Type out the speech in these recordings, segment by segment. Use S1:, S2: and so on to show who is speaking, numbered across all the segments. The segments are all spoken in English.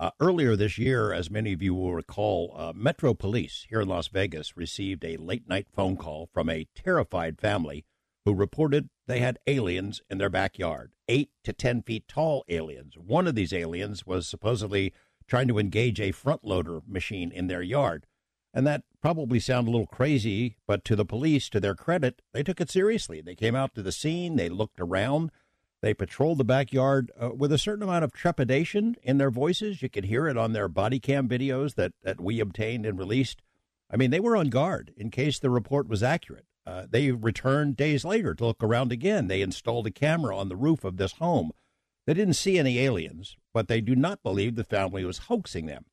S1: Uh, earlier this year, as many of you will recall, uh, Metro Police here in Las Vegas received a late night phone call from a terrified family who reported they had aliens in their backyard, eight to 10 feet tall aliens. One of these aliens was supposedly trying to engage a front loader machine in their yard. And that probably sounded a little crazy, but to the police, to their credit, they took it seriously. They came out to the scene, they looked around, they patrolled the backyard uh, with a certain amount of trepidation in their voices. You could hear it on their body cam videos that, that we obtained and released. I mean, they were on guard in case the report was accurate. Uh, they returned days later to look around again. They installed a camera on the roof of this home. They didn't see any aliens, but they do not believe the family was hoaxing them.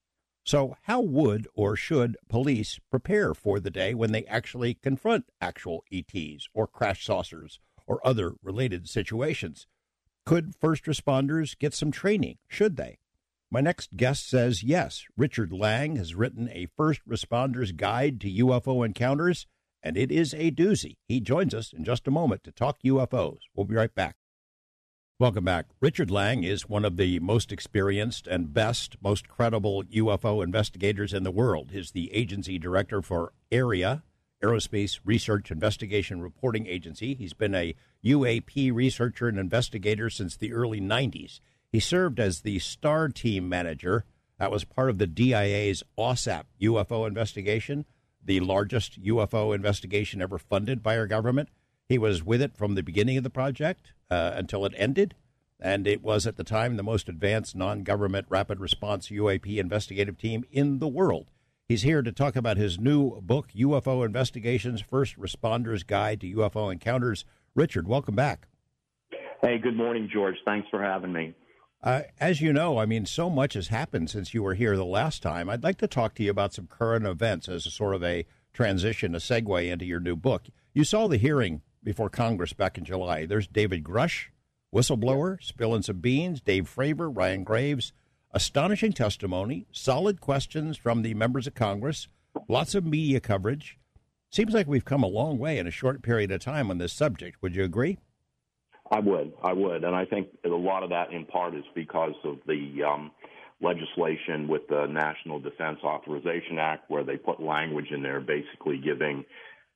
S1: So, how would or should police prepare for the day when they actually confront actual ETs or crash saucers or other related situations? Could first responders get some training? Should they? My next guest says yes. Richard Lang has written a first responder's guide to UFO encounters, and it is a doozy. He joins us in just a moment to talk UFOs. We'll be right back. Welcome back. Richard Lang is one of the most experienced and best, most credible UFO investigators in the world. He's the agency director for ARIA, Aerospace Research Investigation Reporting Agency. He's been a UAP researcher and investigator since the early 90s. He served as the STAR team manager. That was part of the DIA's AAWSAP UFO investigation, the largest UFO investigation ever funded by our government. He was with it from the beginning of the project uh, until it ended, and it was at the time the most advanced non government rapid response UAP investigative team in the world. He's here to talk about his new book, UFO Investigations First Responders Guide to UFO Encounters. Richard, welcome back.
S2: Hey, good morning, George. Thanks for having me.
S1: Uh, as you know, I mean, so much has happened since you were here the last time. I'd like to talk to you about some current events as a sort of a transition, a segue into your new book. You saw the hearing before Congress back in July. There's David Grusch, whistleblower, spilling some beans, Dave Fravor, Ryan Graves, astonishing testimony, solid questions from the members of Congress, lots of media coverage. Seems like we've come a long way in a short period of time on this subject. Would you agree?
S2: I would. I would. And I think a lot of that in part is because of the um, legislation with the National Defense Authorization Act, where they put language in there basically giving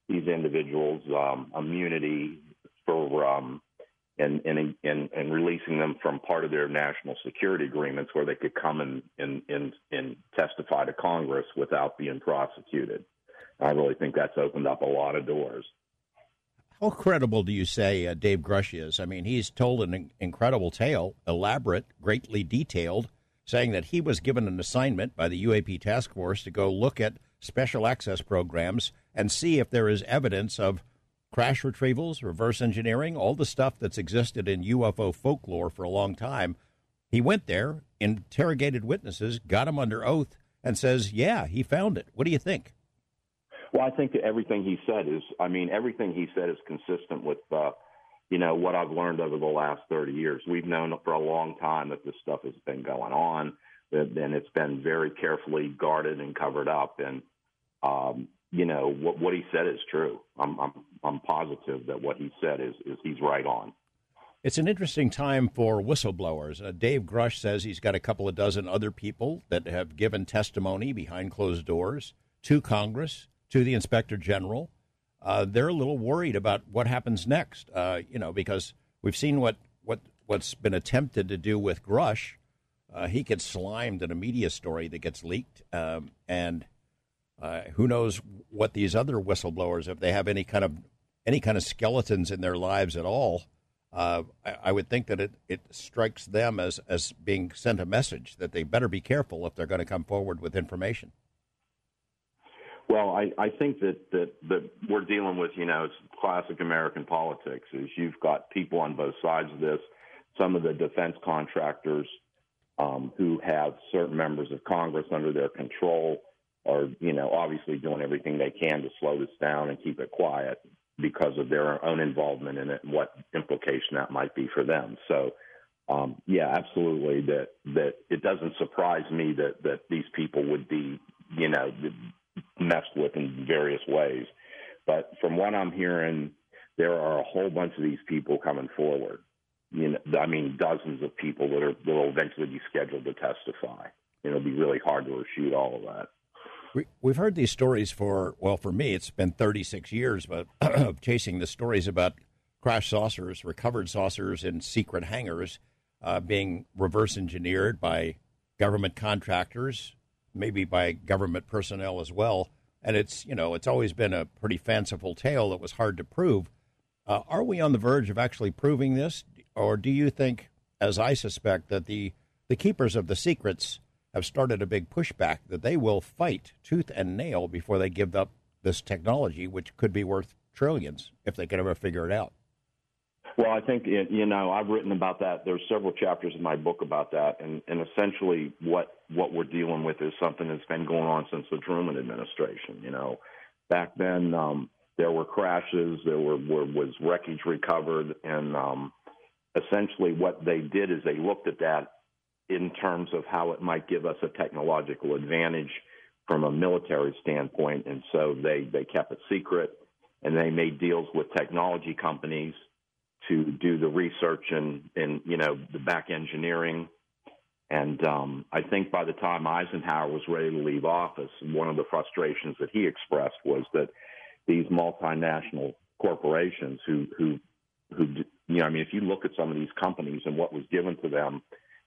S2: these individuals um, immunity for um, and, and and and releasing them from part of their national security agreements where they could come and and and, and testify to Congress without being prosecuted. I really think that's opened up a lot of doors.
S1: How credible do you say uh, Dave Grusch is? I mean, he's told an incredible tale, elaborate, greatly detailed, saying that he was given an assignment by the UAP task force to go look at special access programs and see if there is evidence of crash retrievals, reverse engineering, all the stuff that's existed in UFO folklore for a long time. He went there, interrogated witnesses, got them under oath, and says, Yeah, he found it. What do you think?
S2: Well, I think that everything he said is, I mean, everything he said is consistent with, uh, you know, what I've learned over the last 30 years. We've known for a long time that this stuff has been going on, and it's been very carefully guarded and covered up. And, um, you know, what, what he said is true. I'm, I'm, I'm positive that what he said is, is he's right on.
S1: It's an interesting time for whistleblowers. Uh, Dave Grusch says he's got a couple of dozen other people that have given testimony behind closed doors to Congress, to the Inspector General. Uh, they're a little worried about what happens next, uh, you know, because we've seen what, what, what's been attempted to do with Grusch. Uh, he gets slimed in a media story that gets leaked, um, and uh, who knows what these other whistleblowers, if they have any kind of any kind of skeletons in their lives at all, uh, I, I, would think that it, it strikes them as, as being sent a message that they better be careful if they're going to come forward with information.
S2: Well, I, I think that, that, that we're dealing with, you know, it's classic American politics is you've got people on both sides of this. Some of the defense contractors um, who have certain members of Congress under their control are, you know, obviously doing everything they can to slow this down and keep it quiet because of their own involvement in it and what implication that might be for them. So, um, yeah, absolutely. That that it doesn't surprise me that that these people would be, you know, messed with in various ways. But from what I'm hearing, there are a whole bunch of these people coming forward. you know, I mean, dozens of people that are will eventually be scheduled to testify. It'll be really hard to refute all of that.
S1: We, we've heard these stories for well, for me, it's been 36 years, but of chasing the stories about crash saucers, recovered saucers in secret hangars uh, being reverse engineered by government contractors, maybe by government personnel as well. And it's you know it's always been a pretty fanciful tale that was hard to prove. Uh, are we on the verge of actually proving this, or do you think, as I suspect, that the the keepers of the secrets have started a big pushback that they will fight tooth and nail before they give up this technology, which could be worth trillions if they can ever figure it out?
S2: Well, I think you know I've written about that. There's several chapters in my book about that, and, and essentially what what we're dealing with is something that's been going on since the Truman administration. You know, back then um, there were crashes, there were, were was wreckage recovered, and um, essentially what they did is they looked at that in terms of how it might give us a technological advantage from a military standpoint, and so they they kept it secret, and they made deals with technology companies to do the research and, and you know the back engineering. And um, I think by the time Eisenhower was ready to leave office, one of the frustrations that he expressed was that these multinational corporations who who who you know I mean if you look at some of these companies and what was given to them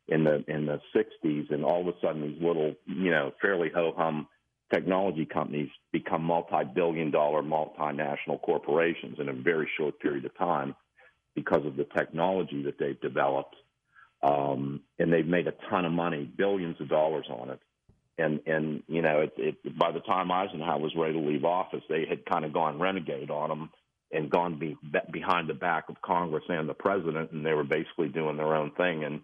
S2: in the in the 60s and all of a sudden these little you know fairly ho hum technology companies become multi-billion dollar multinational corporations in a very short period of time because of the technology that they've developed. Um, and they've made a ton of money, billions of dollars on it. And and you know, it, it, by the time Eisenhower was ready to leave office, they had kind of gone renegade on them and gone be, behind the back of Congress and the president, and they were basically doing their own thing and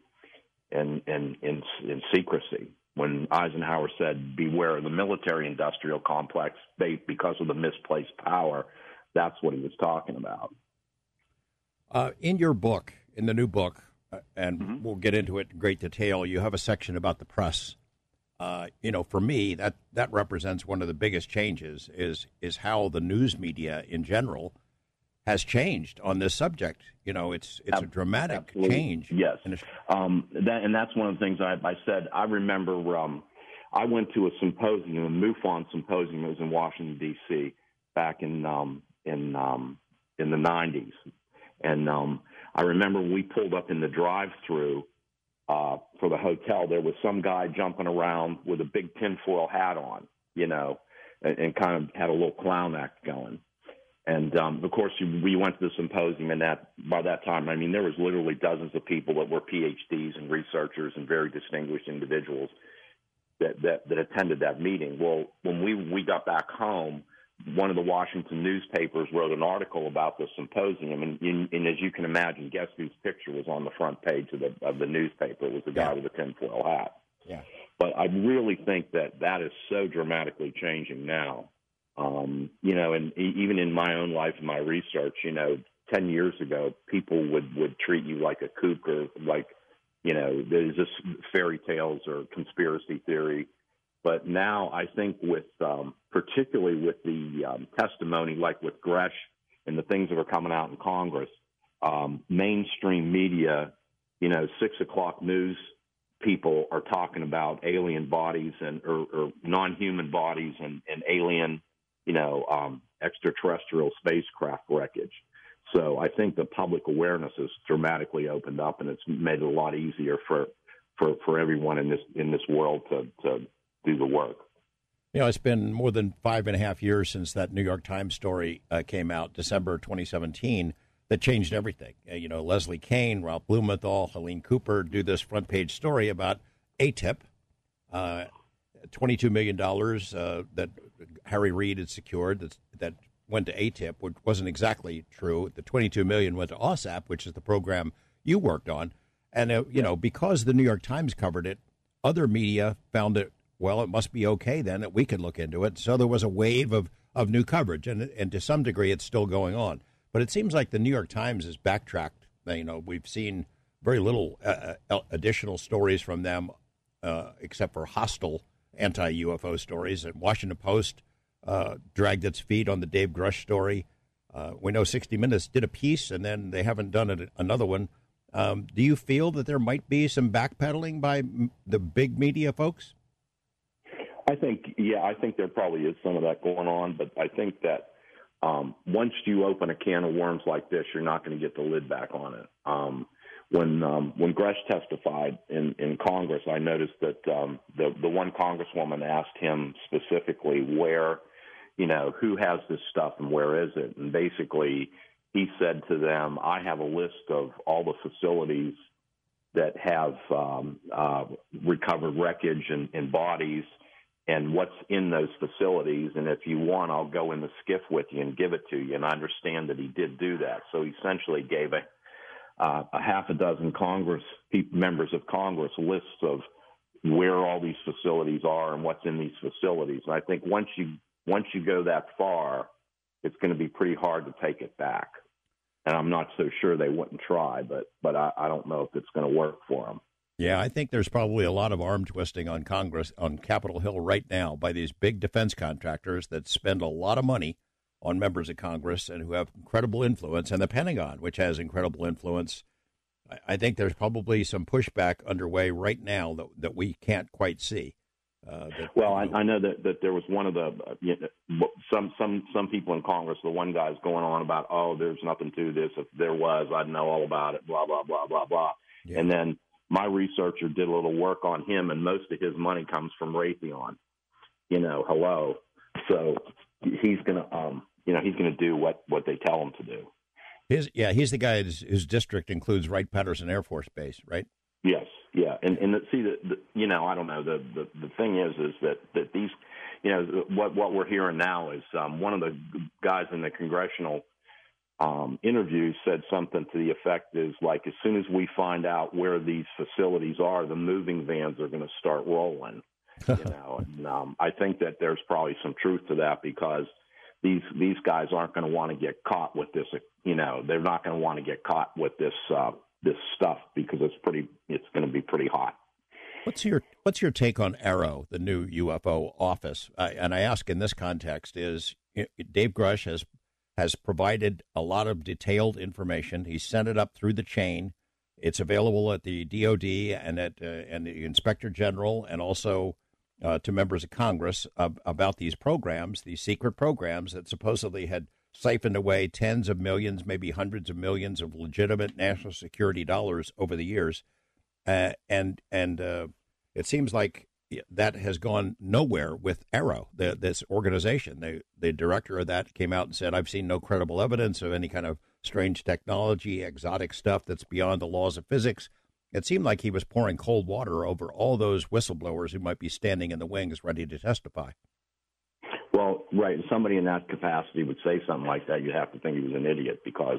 S2: and and in, in secrecy. When Eisenhower said, "Beware of the military-industrial complex," they because of the misplaced power, that's what he was talking about.
S1: Uh, in your book, in the new book, uh, and mm-hmm. we'll get into it in great detail, you have a section about the press. Uh, you know, for me, that that represents one of the biggest changes is is how the news media in general has changed on this subject. You know, it's it's a dramatic Absolutely. change.
S2: Yes, um, that, and that's one of the things I, I said. I remember um, I went to a symposium, a MUFON symposium. It was in Washington D.C. back in um, in um, in the '90s, and um, I remember we pulled up in the drive-through uh, for the hotel. There was some guy jumping around with a big tinfoil hat on, you know, and, and kind of had a little clown act going. And um, of course, we went to the symposium, and that by that time, I mean, there was literally dozens of people that were PhDs and researchers and very distinguished individuals that that, that attended that meeting. Well, when we we got back home, one of the Washington newspapers wrote an article about the symposium, and, and, as you can imagine, guess whose picture was on the front page of the of the newpaper? It was the guy yeah. with the tinfoil hat.
S1: Yeah.
S2: But I really think that that is so dramatically changing now. Um, you know, and even in my own life and my research, you know, ten years ago, people would would treat you like a kook or like, you know, there's just fairy tales or conspiracy theory. But now I think with um, particularly with the um, testimony, like with Gresh and the things that are coming out in Congress, um, mainstream media, you know, six o'clock news people are talking about alien bodies and or, or non-human bodies and, and alien, you know, um, extraterrestrial spacecraft wreckage. So I think the public awareness has dramatically opened up, and it's made it a lot easier for for for everyone in this in this world to to do the work.
S1: You know, it's been more than five and a half years since that New York Times story uh, came out, December 2017, that changed everything. Uh, you know, Leslie Kean, Ralph Blumenthal, Helene Cooper do this front page story about AATIP, uh, $22 million uh, that Harry Reid had secured that, that went to AATIP, which wasn't exactly true. The 22 million went to AAWSAP, which is the program you worked on. And, uh, you know, because the New York Times covered it, other media found it well, it must be okay then that we could look into it. So there was a wave of, of new coverage, and, and to some degree, it's still going on. But it seems like the New York Times has backtracked. You know, we've seen very little uh, uh additional stories from them, uh, except for hostile anti UFO stories. And Washington Post uh, dragged its feet on the Dave Grusch story. Uh, we know 60 Minutes did a piece, and then they haven't done it, another one Um, do you feel that there might be some backpedaling by the big media folks?
S2: I think, yeah, I think there probably is some of that going on, but I think that um, once you open a can of worms like this, you're not going to get the lid back on it. Um, when um, when Grusch testified in, in Congress, I noticed that um, the the one congresswoman asked him specifically where, you know, who has this stuff and where is it, and basically he said to them, I have a list of all the facilities that have um, uh, recovered wreckage and, and bodies and what's in those facilities. And if you want, I'll go in the SCIF with you and give it to you. And I understand that he did do that. So he essentially gave a, uh, a half a dozen Congress members of Congress lists of where all these facilities are and what's in these facilities. And I think once you once you go that far, it's going to be pretty hard to take it back. And I'm not so sure they wouldn't try, but but I, I don't know if it's going to work for them.
S1: Yeah, I think there's probably a lot of arm twisting on Congress on Capitol Hill right now by these big defense contractors that spend a lot of money on members of Congress and who have incredible influence, and the Pentagon, which has incredible influence. I think there's probably some pushback underway right now that that we can't quite see.
S2: Uh, that, well, I, I, know that, that there was one of the uh, you know, some some some people in Congress. The one guy's going on about, oh, there's nothing to this. If there was, I'd know all about it. Blah blah blah blah blah. Yeah. And then my researcher did a little work on him, and most of his money comes from Raytheon. You know, hello. So he's gonna, um, you know, he's gonna do what what they tell him to do.
S1: His, yeah, he's the guy whose, whose district includes Wright Patterson Air Force Base, right?
S2: Yes, yeah, and and the, see the, the you know I don't know the, the the thing is is that that these you know what what we're hearing now is um, one of the guys in the congressional um, interview said something to the effect is like as soon as we find out where these facilities are, the moving vans are going to start rolling. you know, and um, I think that there's probably some truth to that because these these guys aren't going to want to get caught with this. You know, they're not going to want to get caught with this uh, this stuff because it's pretty. It's going to be pretty hot.
S1: What's your What's your take on AARO, the new UFO office? Uh, and I ask in this context is Dave Grusch has has provided a lot of detailed information. He sent it up through the chain. It's available at the DoD and at uh, and the Inspector General, and also uh, to members of Congress about these programs, these secret programs that supposedly had siphoned away tens of millions, maybe hundreds of millions of legitimate national security dollars over the years, uh, and and uh, it seems like that has gone nowhere with AARO, the, this organization. The, the director of that came out and said, I've seen no credible evidence of any kind of strange technology, exotic stuff that's beyond the laws of physics. It seemed like he was pouring cold water over all those whistleblowers who might be standing in the wings ready to testify.
S2: Well, right. Somebody in that capacity would say something like that. You'd have to think he was an idiot because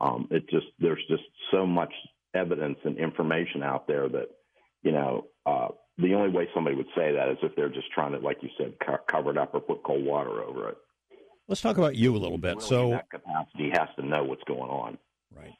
S2: um, it just there's just so much evidence and information out there that you know uh, the only way somebody would say that is if they're just trying to, like you said, co- cover it up or put cold water over it.
S1: Let's talk about you a little bit.
S2: Really
S1: so
S2: that capacity has to know what's going on.
S1: Right.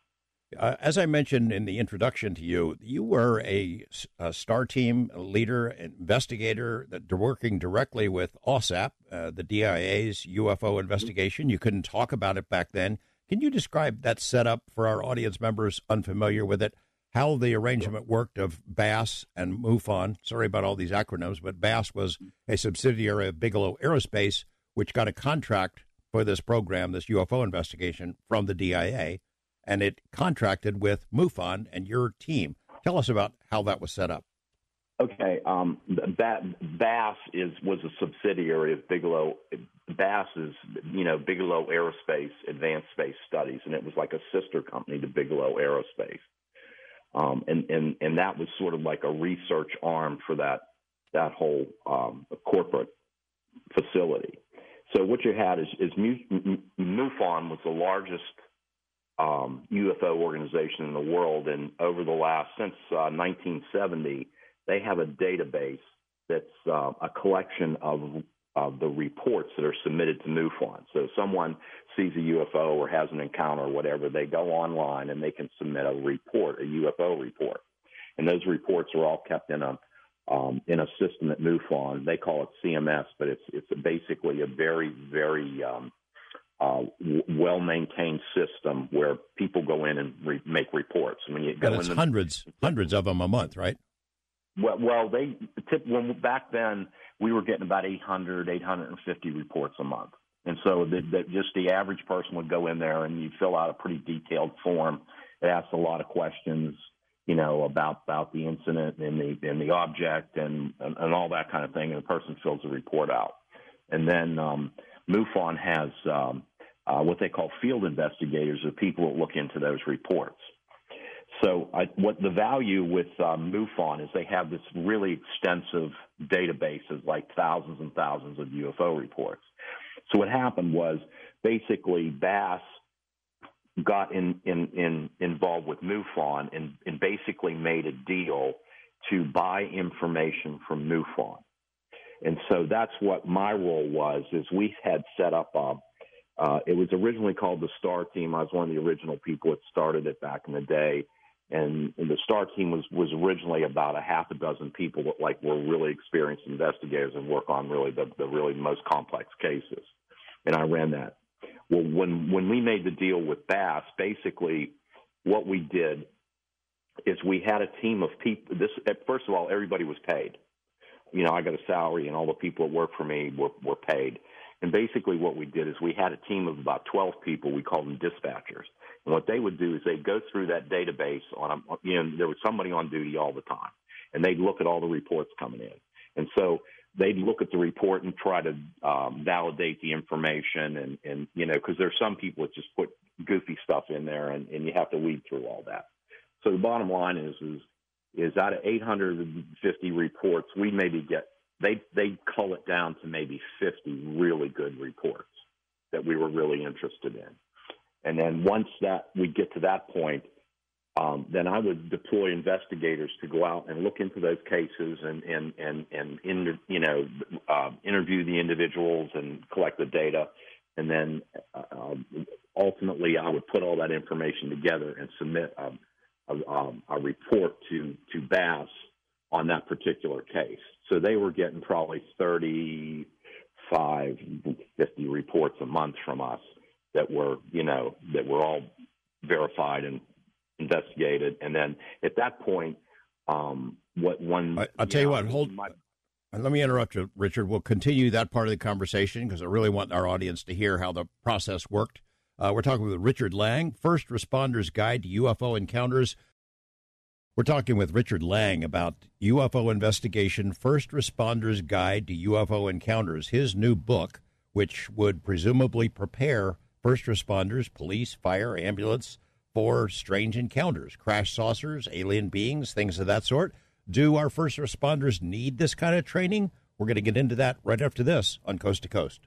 S1: Uh, as I mentioned in the introduction to you, you were a, a STAR team leader, investigator, that working directly with AAWSAP, uh, the DIA's UFO investigation. You couldn't talk about it back then. Can you describe that setup for our audience members unfamiliar with it? how the arrangement worked of BAASS and MUFON. Sorry about all these acronyms, but BAASS was a subsidiary of Bigelow Aerospace, which got a contract for this program, this UFO investigation from the DIA, and it contracted with MUFON and your team. Tell us about how that was set up.
S2: Okay, um, that BAASS is was a subsidiary of Bigelow. BAASS is you know Bigelow Aerospace Advanced Space Studies, and it was like a sister company to Bigelow Aerospace. Um, and, and, and that was sort of like a research arm for that, that whole um, corporate facility. So what you had is, is MUFON was the largest um, UFO organization in the world, and over the last since uh, 1970, they have a database that's uh, a collection of of the reports that are submitted to MUFON. So someone sees a UFO or has an encounter or whatever, they go online and they can submit a report, a UFO report. And those reports are all kept in a um, in a system at MUFON. They call it CMS, but it's it's basically a very very um, uh, w- well maintained system where people go in and re- make reports.
S1: I mean, you go it's in the, hundreds, hundreds of them a month, right?
S2: Well, well, they tip, when back then we were getting about 800, 850 reports a month, and so the, the, just the average person would go in there and you fill out a pretty detailed form. It asks a lot of questions, you know, about about the incident and the and the object and, and and all that kind of thing, and the person fills the report out, and then um, MUFON has um, uh, what they call field investigators, or people that look into those reports. So, I, what the value with um, MUFON is they have this really extensive databases, like thousands and thousands of UFO reports. So, what happened was basically BAASS got in, in, in involved with MUFON and, and basically made a deal to buy information from MUFON. And so that's what my role was. Is we had set up a uh, it was originally called the Star Team. I was one of the original people that started it back in the day. And, and the Star Team was, was originally about a half a dozen people that like were really experienced investigators and work on really the, the really most complex cases. And I ran that. Well, when when we made the deal with BAASS, basically what we did is we had a team of people. This first of all, everybody was paid. You know, I got a salary, and all the people that work for me were were paid. And basically, what we did is we had a team of about 12 people. We called them dispatchers. And what they would do is they'd go through that database on a, you know, there was somebody on duty all the time, and they'd look at all the reports coming in. And so they'd look at the report and try to um, validate the information, and and you know, because there's some people that just put goofy stuff in there, and and you have to weed through all that. So the bottom line is is is out of 850 reports, we maybe get they they cull it down to maybe 50 really good reports that we were really interested in. And then once that we get to that point, um, then I would deploy investigators to go out and look into those cases and and and and in, you know uh, interview the individuals and collect the data, and then uh, um, ultimately I would put all that information together and submit a, a, um, a report to to BAASS on that particular case. So they were getting probably 35, 50 reports a month from us that were, you know, that were all verified and investigated. And then at that point, um, what one.
S1: I, will tell you what, hold. My, let me interrupt you, Richard. We'll continue that part of the conversation because I really want our audience to hear how the process worked. Uh, we're talking with Richard Lang, First Responders Guide to UFO Encounters we're talking with Richard Lang about UFO investigation, First Responders Guide to UFO Encounters, his new book, which would presumably prepare first responders, police, fire, ambulance for strange encounters, crash saucers, alien beings, things of that sort. Do our first responders need this kind of training? We're going to get into that right after this on Coast to Coast.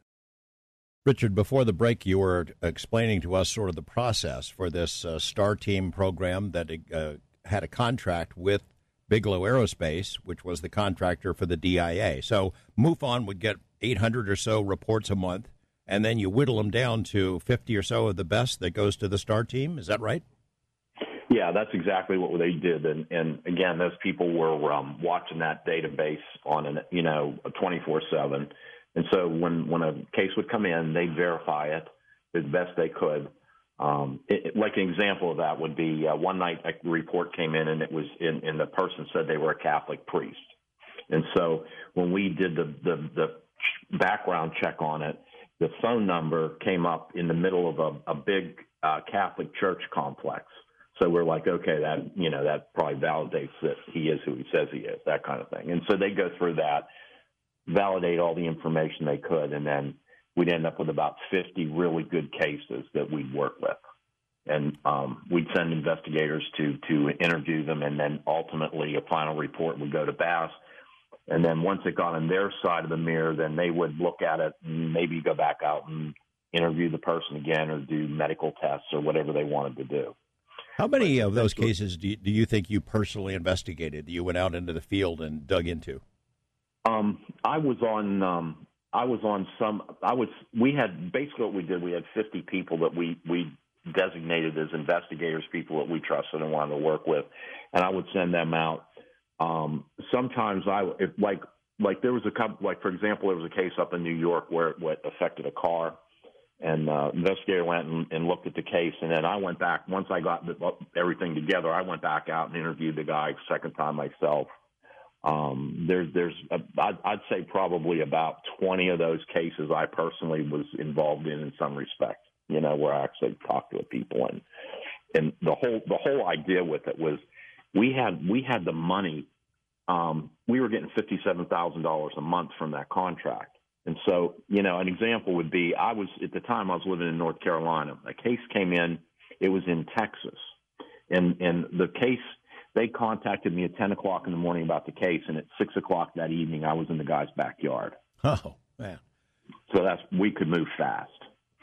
S1: Richard, before the break, you were explaining to us sort of the process for this uh, STAR team program that uh, had a contract with Bigelow Aerospace, which was the contractor for the DIA. So MUFON would get 800 or so reports a month, and then you whittle them down to 50 or so of the best that goes to the star team. Is that right?
S2: Yeah, that's exactly what they did, and and again, those people were um, watching that database on an you know 24 seven, and so when when a case would come in, they'd verify it as best they could, um, it, like an example of that would be uh, one night a report came in and it was in, and the person said they were a Catholic priest. And so when we did the, the, the background check on it, the phone number came up in the middle of a, a big uh, Catholic church complex. So we're like, okay, that you know that probably validates that he is who he says he is, that kind of thing. And so they go through that, validate all the information they could, and then we'd end up with about 50 really good cases that we'd work with. And um, we'd send investigators to to interview them, and then ultimately a final report would go to BAASS. And then once it got on their side of the mirror, then they would look at it and maybe go back out and interview the person again or do medical tests or whatever they wanted to do.
S1: How many of those cases do you, do you think you personally investigated? You went out into the field and dug into.
S2: Um, I was on um, I was on some. I was. We had basically what we did. We had 50 people that we we designated as investigators, people that we trusted and wanted to work with, and I would send them out. Um, sometimes I, if like like there was a couple, like for example, there was a case up in New York where it, what affected a car, and uh, investigator went and, and looked at the case, and then I went back. Once I got the, everything together, I went back out and interviewed the guy second time myself. Um, there's there's a, I'd, I'd say probably about 20 of those cases I personally was involved in in some respect. You know, where I actually talked to people and and the whole the whole idea with it was we had we had the money. Um, we were getting fifty seven thousand dollars a month from that contract and so, you know, an example would be I was at the time I was living in North Carolina. A case came in, it was in Texas. And and the case they contacted me at ten o'clock in the morning about the case and at six o'clock that evening I was in the guy's backyard.
S1: Oh, man.
S2: So that's we could move fast.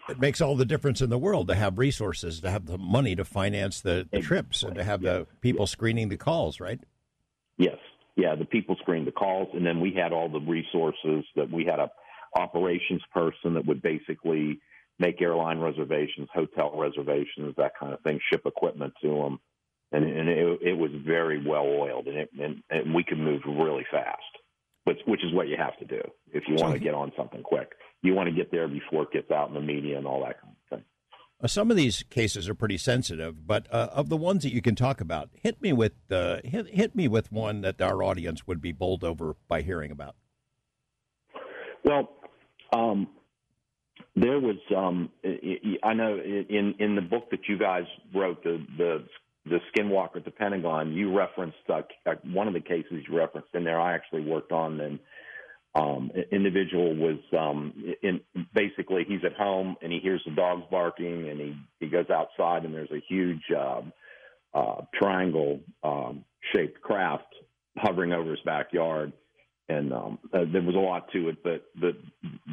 S1: It makes all the difference in the world to have resources, to have the money to finance the, the trips and to have the people screening the calls, right?
S2: Yes. Yeah, the people screened the calls and then we had all the resources that we had a operations person that would basically make airline reservations, hotel reservations, that kind of thing, ship equipment to them. And, and it, it was very well oiled, and, it, and, and we could move really fast, which, which is what you have to do if you want to get on something quick. You want to get there before it gets out in the media and all that kind of thing.
S1: Uh, some of these cases are pretty sensitive, but uh, of the ones that you can talk about, hit me with uh, hit, hit me with one that our audience would be bowled over by hearing about.
S2: Well, um, there was, um, I know in in the book that you guys wrote, the the the Skinwalker at the Pentagon, you referenced uh, uh, one of the cases you referenced in there. I actually worked on, and um, individual was um, in basically he's at home and he hears the dogs barking, and he he goes outside and there's a huge um, uh, triangle um, shaped craft hovering over his backyard and um, uh, there was a lot to it. But but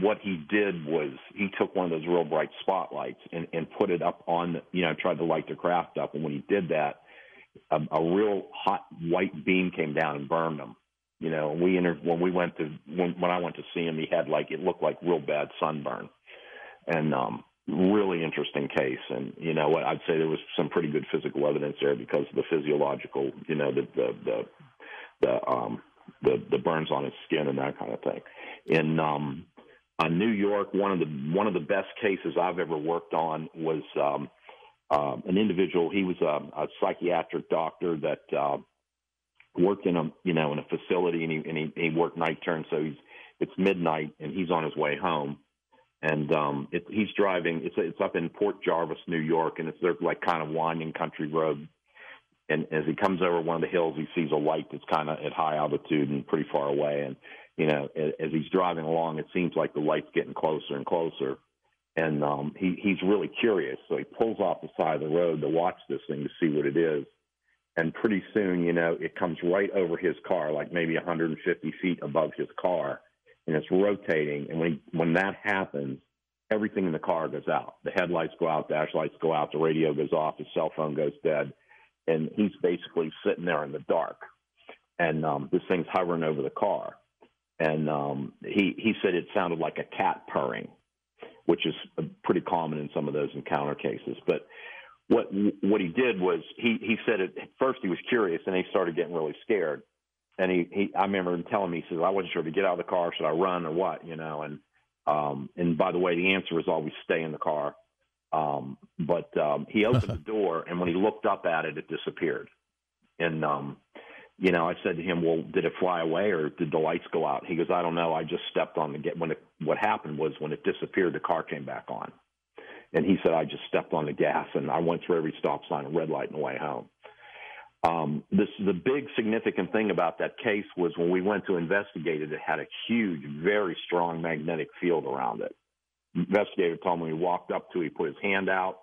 S2: what he did was he took one of those real bright spotlights and, and put it up on you know tried to light the craft up. And when he did that, a, a real hot white beam came down and burned him. You know, we inter- when we went to when, when I went to see him, he had like it looked like real bad sunburn, and um, really interesting case. And you know what I'd say there was some pretty good physical evidence there because of the physiological, you know, the the the, the um, the the burns on his skin and that kind of thing. In um, on New York, one of the one of the best cases I've ever worked on was um, uh, an individual. He was a, a psychiatric doctor that uh, worked in a you know in a facility, and he and he, he worked night turn. So he's it's midnight, and he's on his way home, and um, it, he's driving. It's it's up in Port Jervis, New York, and it's like kind of winding country road and as he comes over one of the hills, he sees a light that's kind of at high altitude and pretty far away. And you know, as he's driving along, it seems like the light's getting closer and closer. And um, he he's really curious, so he pulls off the side of the road to watch this thing to see what it is. And pretty soon, you know, it comes right over his car, like maybe 150 feet above his car, and it's rotating. And when he, when that happens, everything in the car goes out. The headlights go out, the dash lights go out, the radio goes off, his cell phone goes dead and he's basically sitting there in the dark, and um, this thing's hovering over the car, and um, he he said it sounded like a cat purring, which is pretty common in some of those encounter cases. But what what he did was he he said at first he was curious, and he started getting really scared. And he, he I remember him telling me he says I wasn't sure to get out of the car, should I run or what, you know, and um, and by the way, the answer is always stay in the car. Um, but um, he opened the door, and when he looked up at it, it disappeared. And um, you know, I said to him, "Well, did it fly away, or did the lights go out?" He goes, "I don't know. I just stepped on the get when it. What happened was when it disappeared, the car came back on." And he said, "I just stepped on the gas, and I went through every stop sign and red light on the way home." Um, this the big significant thing about that case was when we went to investigate it, it had a huge, very strong magnetic field around it investigator told me he walked up to, he put his hand out,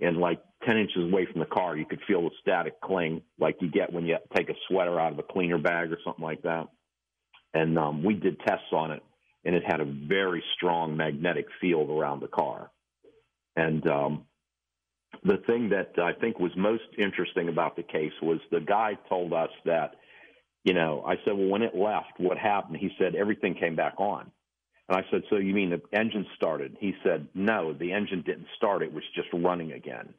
S2: and like 10 inches away from the car, you could feel the static cling like you get when you take a sweater out of a cleaner bag or something like that. And um, we did tests on it, and it had a very strong magnetic field around the car. And um, the thing that I think was most interesting about the case was the guy told us that, you know, I said, well, when it left, what happened? He said everything came back on. And I said, So you mean the engine started? He said, No, the engine didn't start. It was just running again.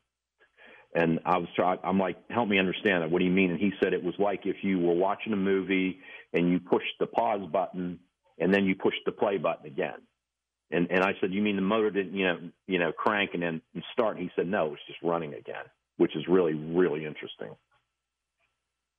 S2: And I was trying, I'm like, help me understand that. What do you mean? And he said it was like if you were watching a movie and you pushed the pause button and then you pushed the play button again. And and I said, you mean the motor didn't you know you know crank and then start? And he said, no, it's just running again, which is really really interesting.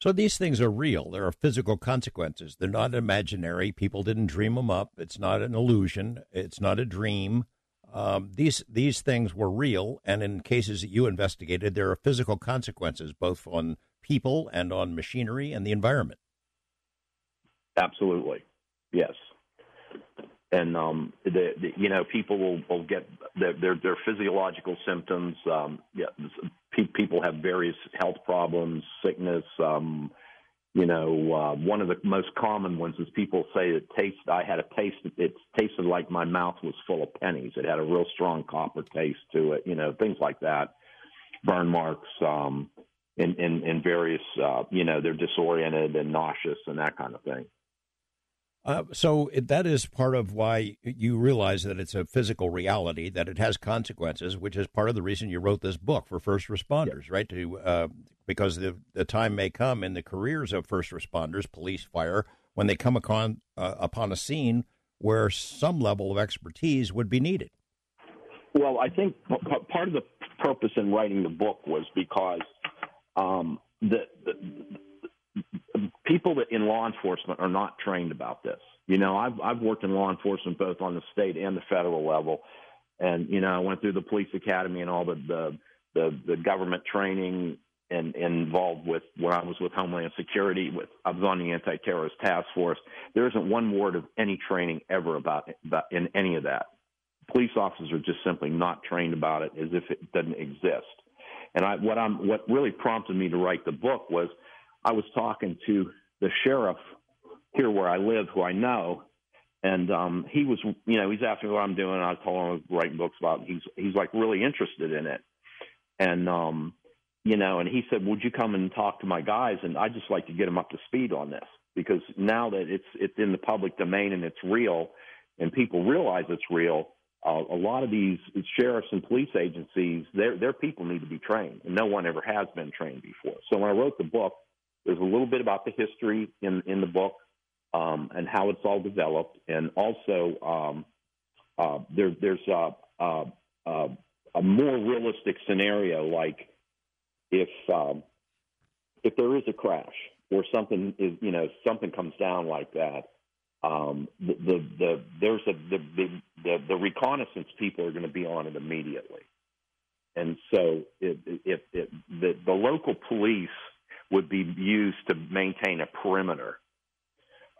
S1: So these things are real. There are physical consequences. They're not imaginary. People didn't dream them up. It's not an illusion. It's not a dream. Um, these these things were real, and in cases that you investigated, there are physical consequences both on people and on machinery and the environment.
S2: Absolutely, yes. And um, the, the, you know, people will, will get their, their, their physiological symptoms. Um, yeah, people have various health problems, sickness. Um, you know, uh, one of the most common ones is people say it taste. I had a taste. It tasted like my mouth was full of pennies. It had a real strong copper taste to it. You know, things like that. Burn marks. Um, in, in, in various, uh, you know, they're disoriented and nauseous and that kind of thing.
S1: Uh, so that is part of why you realize that it's a physical reality, that it has consequences, which is part of the reason you wrote this book for first responders, right? To uh, because the the time may come in the careers of first responders, police, fire, when they come upon uh, upon a scene where some level of expertise would be needed.
S2: Well, I think part of the purpose in writing the book was because um, the, the people that in law enforcement are not trained about this. You know, I've I've worked in law enforcement both on the state and the federal level, and you know, I went through the police academy and all the the the, the government training and, and involved with when I was with Homeland Security. With I was on the anti-terrorist task force. There isn't one word of any training ever about about in any of that. Police officers are just simply not trained about it as if it doesn't exist. And I, what I'm what really prompted me to write the book was I was talking to the sheriff here where I live, who I know, and um, he was, you know, he's asking what I'm doing. I told him I was writing books about. It. He's he's like really interested in it, and um, you know, and he said, "Would you come and talk to my guys?" And I just like to get them up to speed on this because now that it's it's in the public domain and it's real, and people realize it's real. Uh, a lot of these sheriffs and police agencies, their their people need to be trained, and no one ever has been trained before. So when I wrote the book, there's a little bit about the history in in the book um, and how it's all developed, and also um, uh, there, there's a, a, a, more realistic scenario, like if um, if there is a crash or something is you know something comes down like that. Um, the, the, the there's a the, the the the reconnaissance people are going to be on it immediately, and so if it, the the local police would be used to maintain a perimeter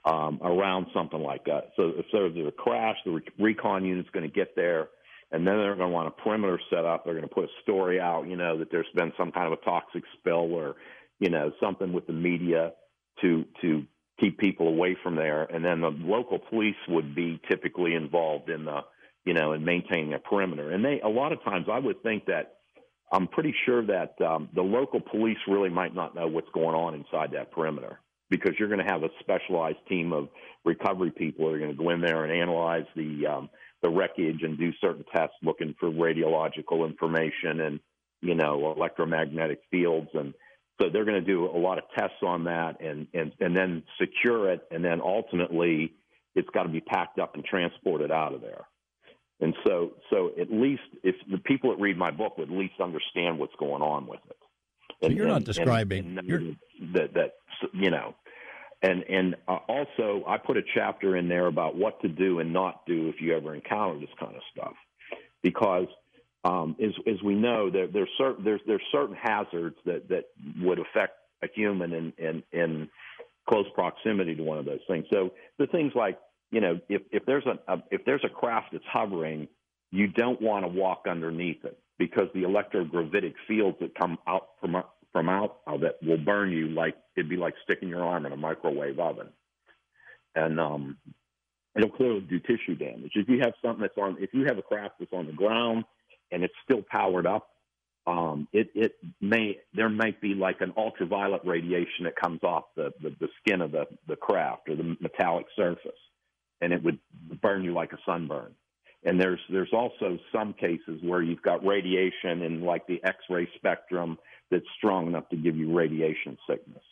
S2: um, around something like that. So if there's a crash, the recon unit's going to get there, and then they're going to want a perimeter set up. They're going to put a story out, you know, that there's been some kind of a toxic spill or, you know, something with the media to to keep people away from there. And then the local police would be typically involved in the, you know, in maintaining a perimeter. And they a lot of times I would think that I'm pretty sure that um, the local police really might not know what's going on inside that perimeter because you're going to have a specialized team of recovery people that are going to go in there and analyze the um, the wreckage and do certain tests looking for radiological information and you know electromagnetic fields. And so they're going to do a lot of tests on that and and and then secure it. And then ultimately it's got to be packed up and transported out of there and so, so at least if the people that read my book would at least understand what's going on with it.
S1: And, so you're not describing
S2: and, and that that you know, and and uh, also I put a chapter in there about what to do and not do if you ever encounter this kind of stuff, because um, as as we know there there's certain there's there's certain hazards that that would affect a human in in in close proximity to one of those things. So the things like you know, if, if there's a, a if there's a craft that's hovering, you don't want to walk underneath it because the electrogravitic fields that come out from from out of it will burn you like it'd be like sticking your arm in a microwave oven, and um, it'll clearly do tissue damage. If you have something that's on, if you have a craft that's on the ground and it's still powered up, um, it it may there might be like an ultraviolet radiation that comes off the, the, the skin of the, the craft or the metallic surface and it would burn you like a sunburn. And there's there's also some cases where you've got radiation in like the X-ray spectrum that's strong enough to give you radiation sickness.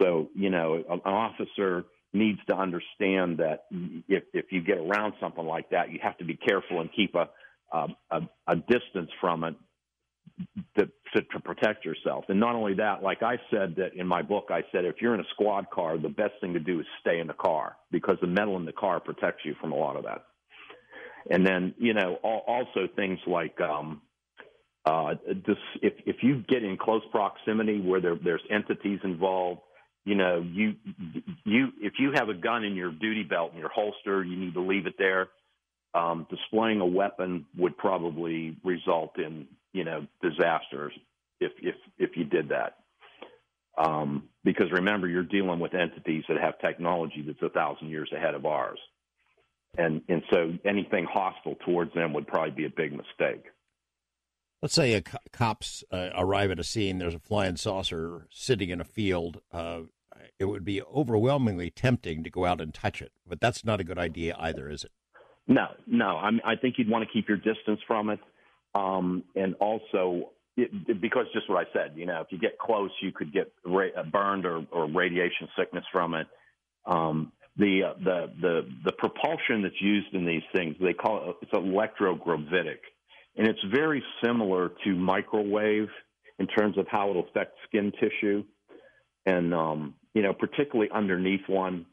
S2: So you know, an officer needs to understand that if if you get around something like that, you have to be careful and keep a a, a distance from it to, to, protect yourself. And not only that, like I said that in my book, I said if you're in a squad car, the best thing to do is stay in the car because the metal in the car protects you from a lot of that. And then you know also things like um, uh, this, if if you get in close proximity where there, there's entities involved, you know you you if you have a gun in your duty belt in your holster, you need to leave it there. Um, displaying a weapon would probably result in you know disasters if if if you did that. Um, because remember, you're dealing with entities that have technology that's a thousand years ahead of ours, and and so anything hostile towards them would probably be a big mistake.
S1: Let's say a co- cops uh, arrive at a scene. There's a flying saucer sitting in a field. Uh, it would be overwhelmingly tempting to go out and touch it, but that's not a good idea either, is it?
S2: No, no. I, I think you'd want to keep your distance from it. Um, and also, it, it, because just what I said, you know, if you get close, you could get ra- uh, burned or, or radiation sickness from it. Um, the, uh, the the the propulsion that's used in these things, they call it it's electrogravitic, and it's very similar to microwave in terms of how it affects skin tissue, and um, you know, particularly underneath one,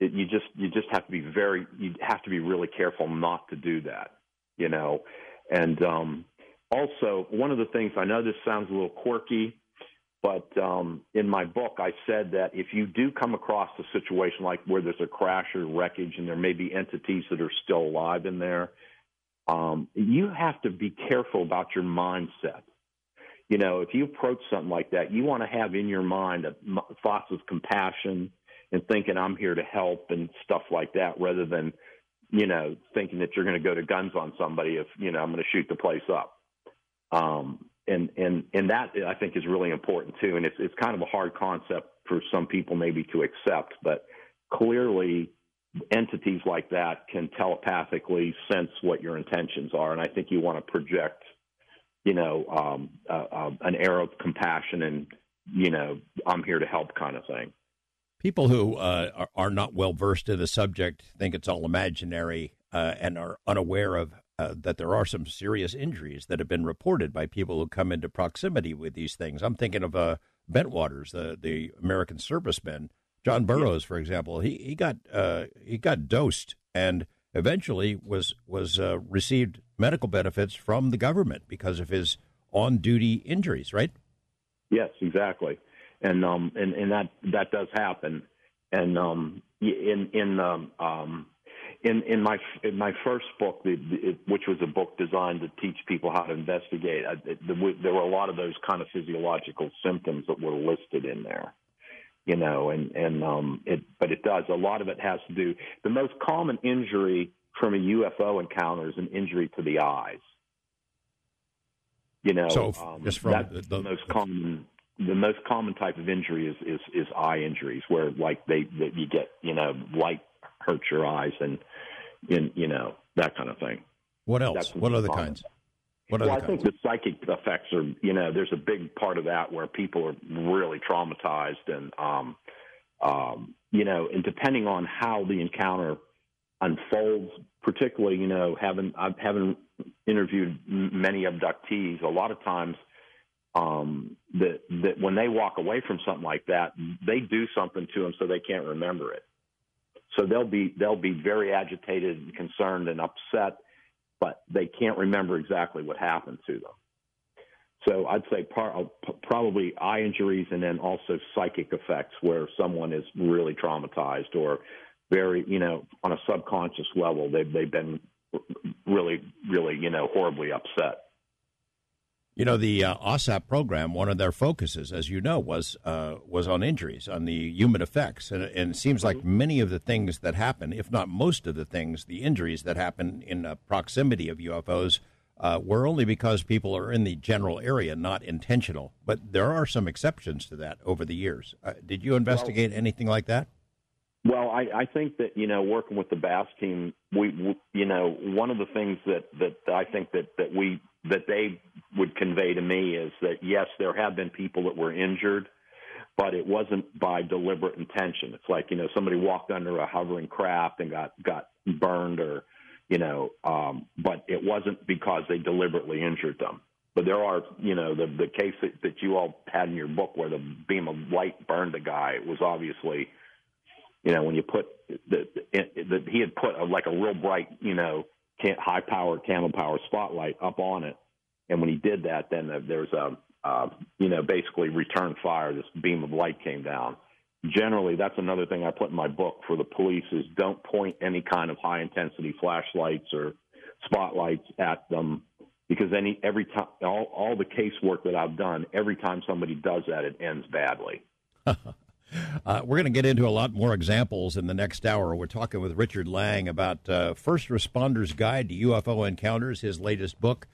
S2: it, you just you just have to be very you have to be really careful not to do that, you know. And um, also, one of the things I know this sounds a little quirky, but um, in my book, I said that if you do come across a situation like where there's a crash or wreckage and there may be entities that are still alive in there, um, you have to be careful about your mindset. You know, if you approach something like that, you want to have in your mind a, thoughts of compassion and thinking I'm here to help and stuff like that, rather than you know, thinking that you're going to go to guns on somebody if, you know, I'm going to shoot the place up. Um, and, and, and that I think is really important too. And it's, it's kind of a hard concept for some people maybe to accept, but clearly entities like that can telepathically sense what your intentions are. And I think you want to project, you know, um, uh, uh, an air of compassion and, you know, I'm here to help kind of thing.
S1: People who uh, are, are, not well versed in the subject think it's all imaginary uh, and are unaware of uh, that there are some serious injuries that have been reported by people who come into proximity with these things. I'm thinking of uh, Bentwaters, the the American serviceman, John Burroughs, for example. He he got uh, he got dosed and eventually was was uh, received medical benefits from the government because of his on duty injuries. Right?
S2: Yes, exactly and um and and that that does happen and um in in um, um in in my in my first book, the, which was a book designed to teach people how to investigate, I, the, there were a lot of those kind of physiological symptoms that were listed in there, you know, and and um, it but it does a lot of it has to do. The most common injury from a UFO encounter is an injury to the eyes. You know,
S1: so um, just from
S2: the, the most common the most common type of injury is, is, is eye injuries where like they, that you get, you know, light hurts your eyes and, in, you know, that kind of thing.
S1: What else? what other common. kinds? What
S2: well,
S1: I
S2: think the psychic effects are, you know, there's a big part of that where people are really traumatized and, um, um, you know, and depending on how the encounter unfolds, particularly, you know, having, I've having interviewed many abductees, a lot of times um, that that when they walk away from something like that, they do something to them so they can't remember it. So they'll be they'll be very agitated and concerned and upset, but they can't remember exactly what happened to them. So I'd say par- uh, probably eye injuries and then also psychic effects where someone is really traumatized or very you know on a subconscious level they've they've been really really you know horribly upset.
S1: You know, the uh, AAWSAP program, one of their focuses, as you know, was uh, was on injuries, on the human effects, and, and, it seems like mm-hmm. many of the things that happen, if not most of the things, the injuries that happen in uh, proximity of UFOs, uh, were only because people are in the general area, not intentional. But there are some exceptions to that over the years. Uh, did you investigate well, anything like that?
S2: Well, I, I think that you know, working with the BAASS team, we, we, you know, one of the things that that I think that that we that they would convey to me is that yes, there have been people that were injured, but it wasn't by deliberate intention. It's like you know somebody walked under a hovering craft and got got burned, or you know, um, but it wasn't because they deliberately injured them. But there are, you know, the the case that, that you all had in your book where the beam of light burned a guy it was obviously, you know, when you put the, the he had put a, like a real bright, you know, high power candle power spotlight up on it, and when he did that, then there was a uh, you know, basically return fire. This beam of light came down. Generally, that's another thing I put in my book for the police is don't point any kind of high intensity flashlights or spotlights at them because any every time all, all the casework that I've done, every time somebody does that, it ends badly.
S1: Uh, we're going to get into a lot more examples in the next hour. We're talking with Richard Lang about uh, First Responders Guide to UFO Encounters, his latest book.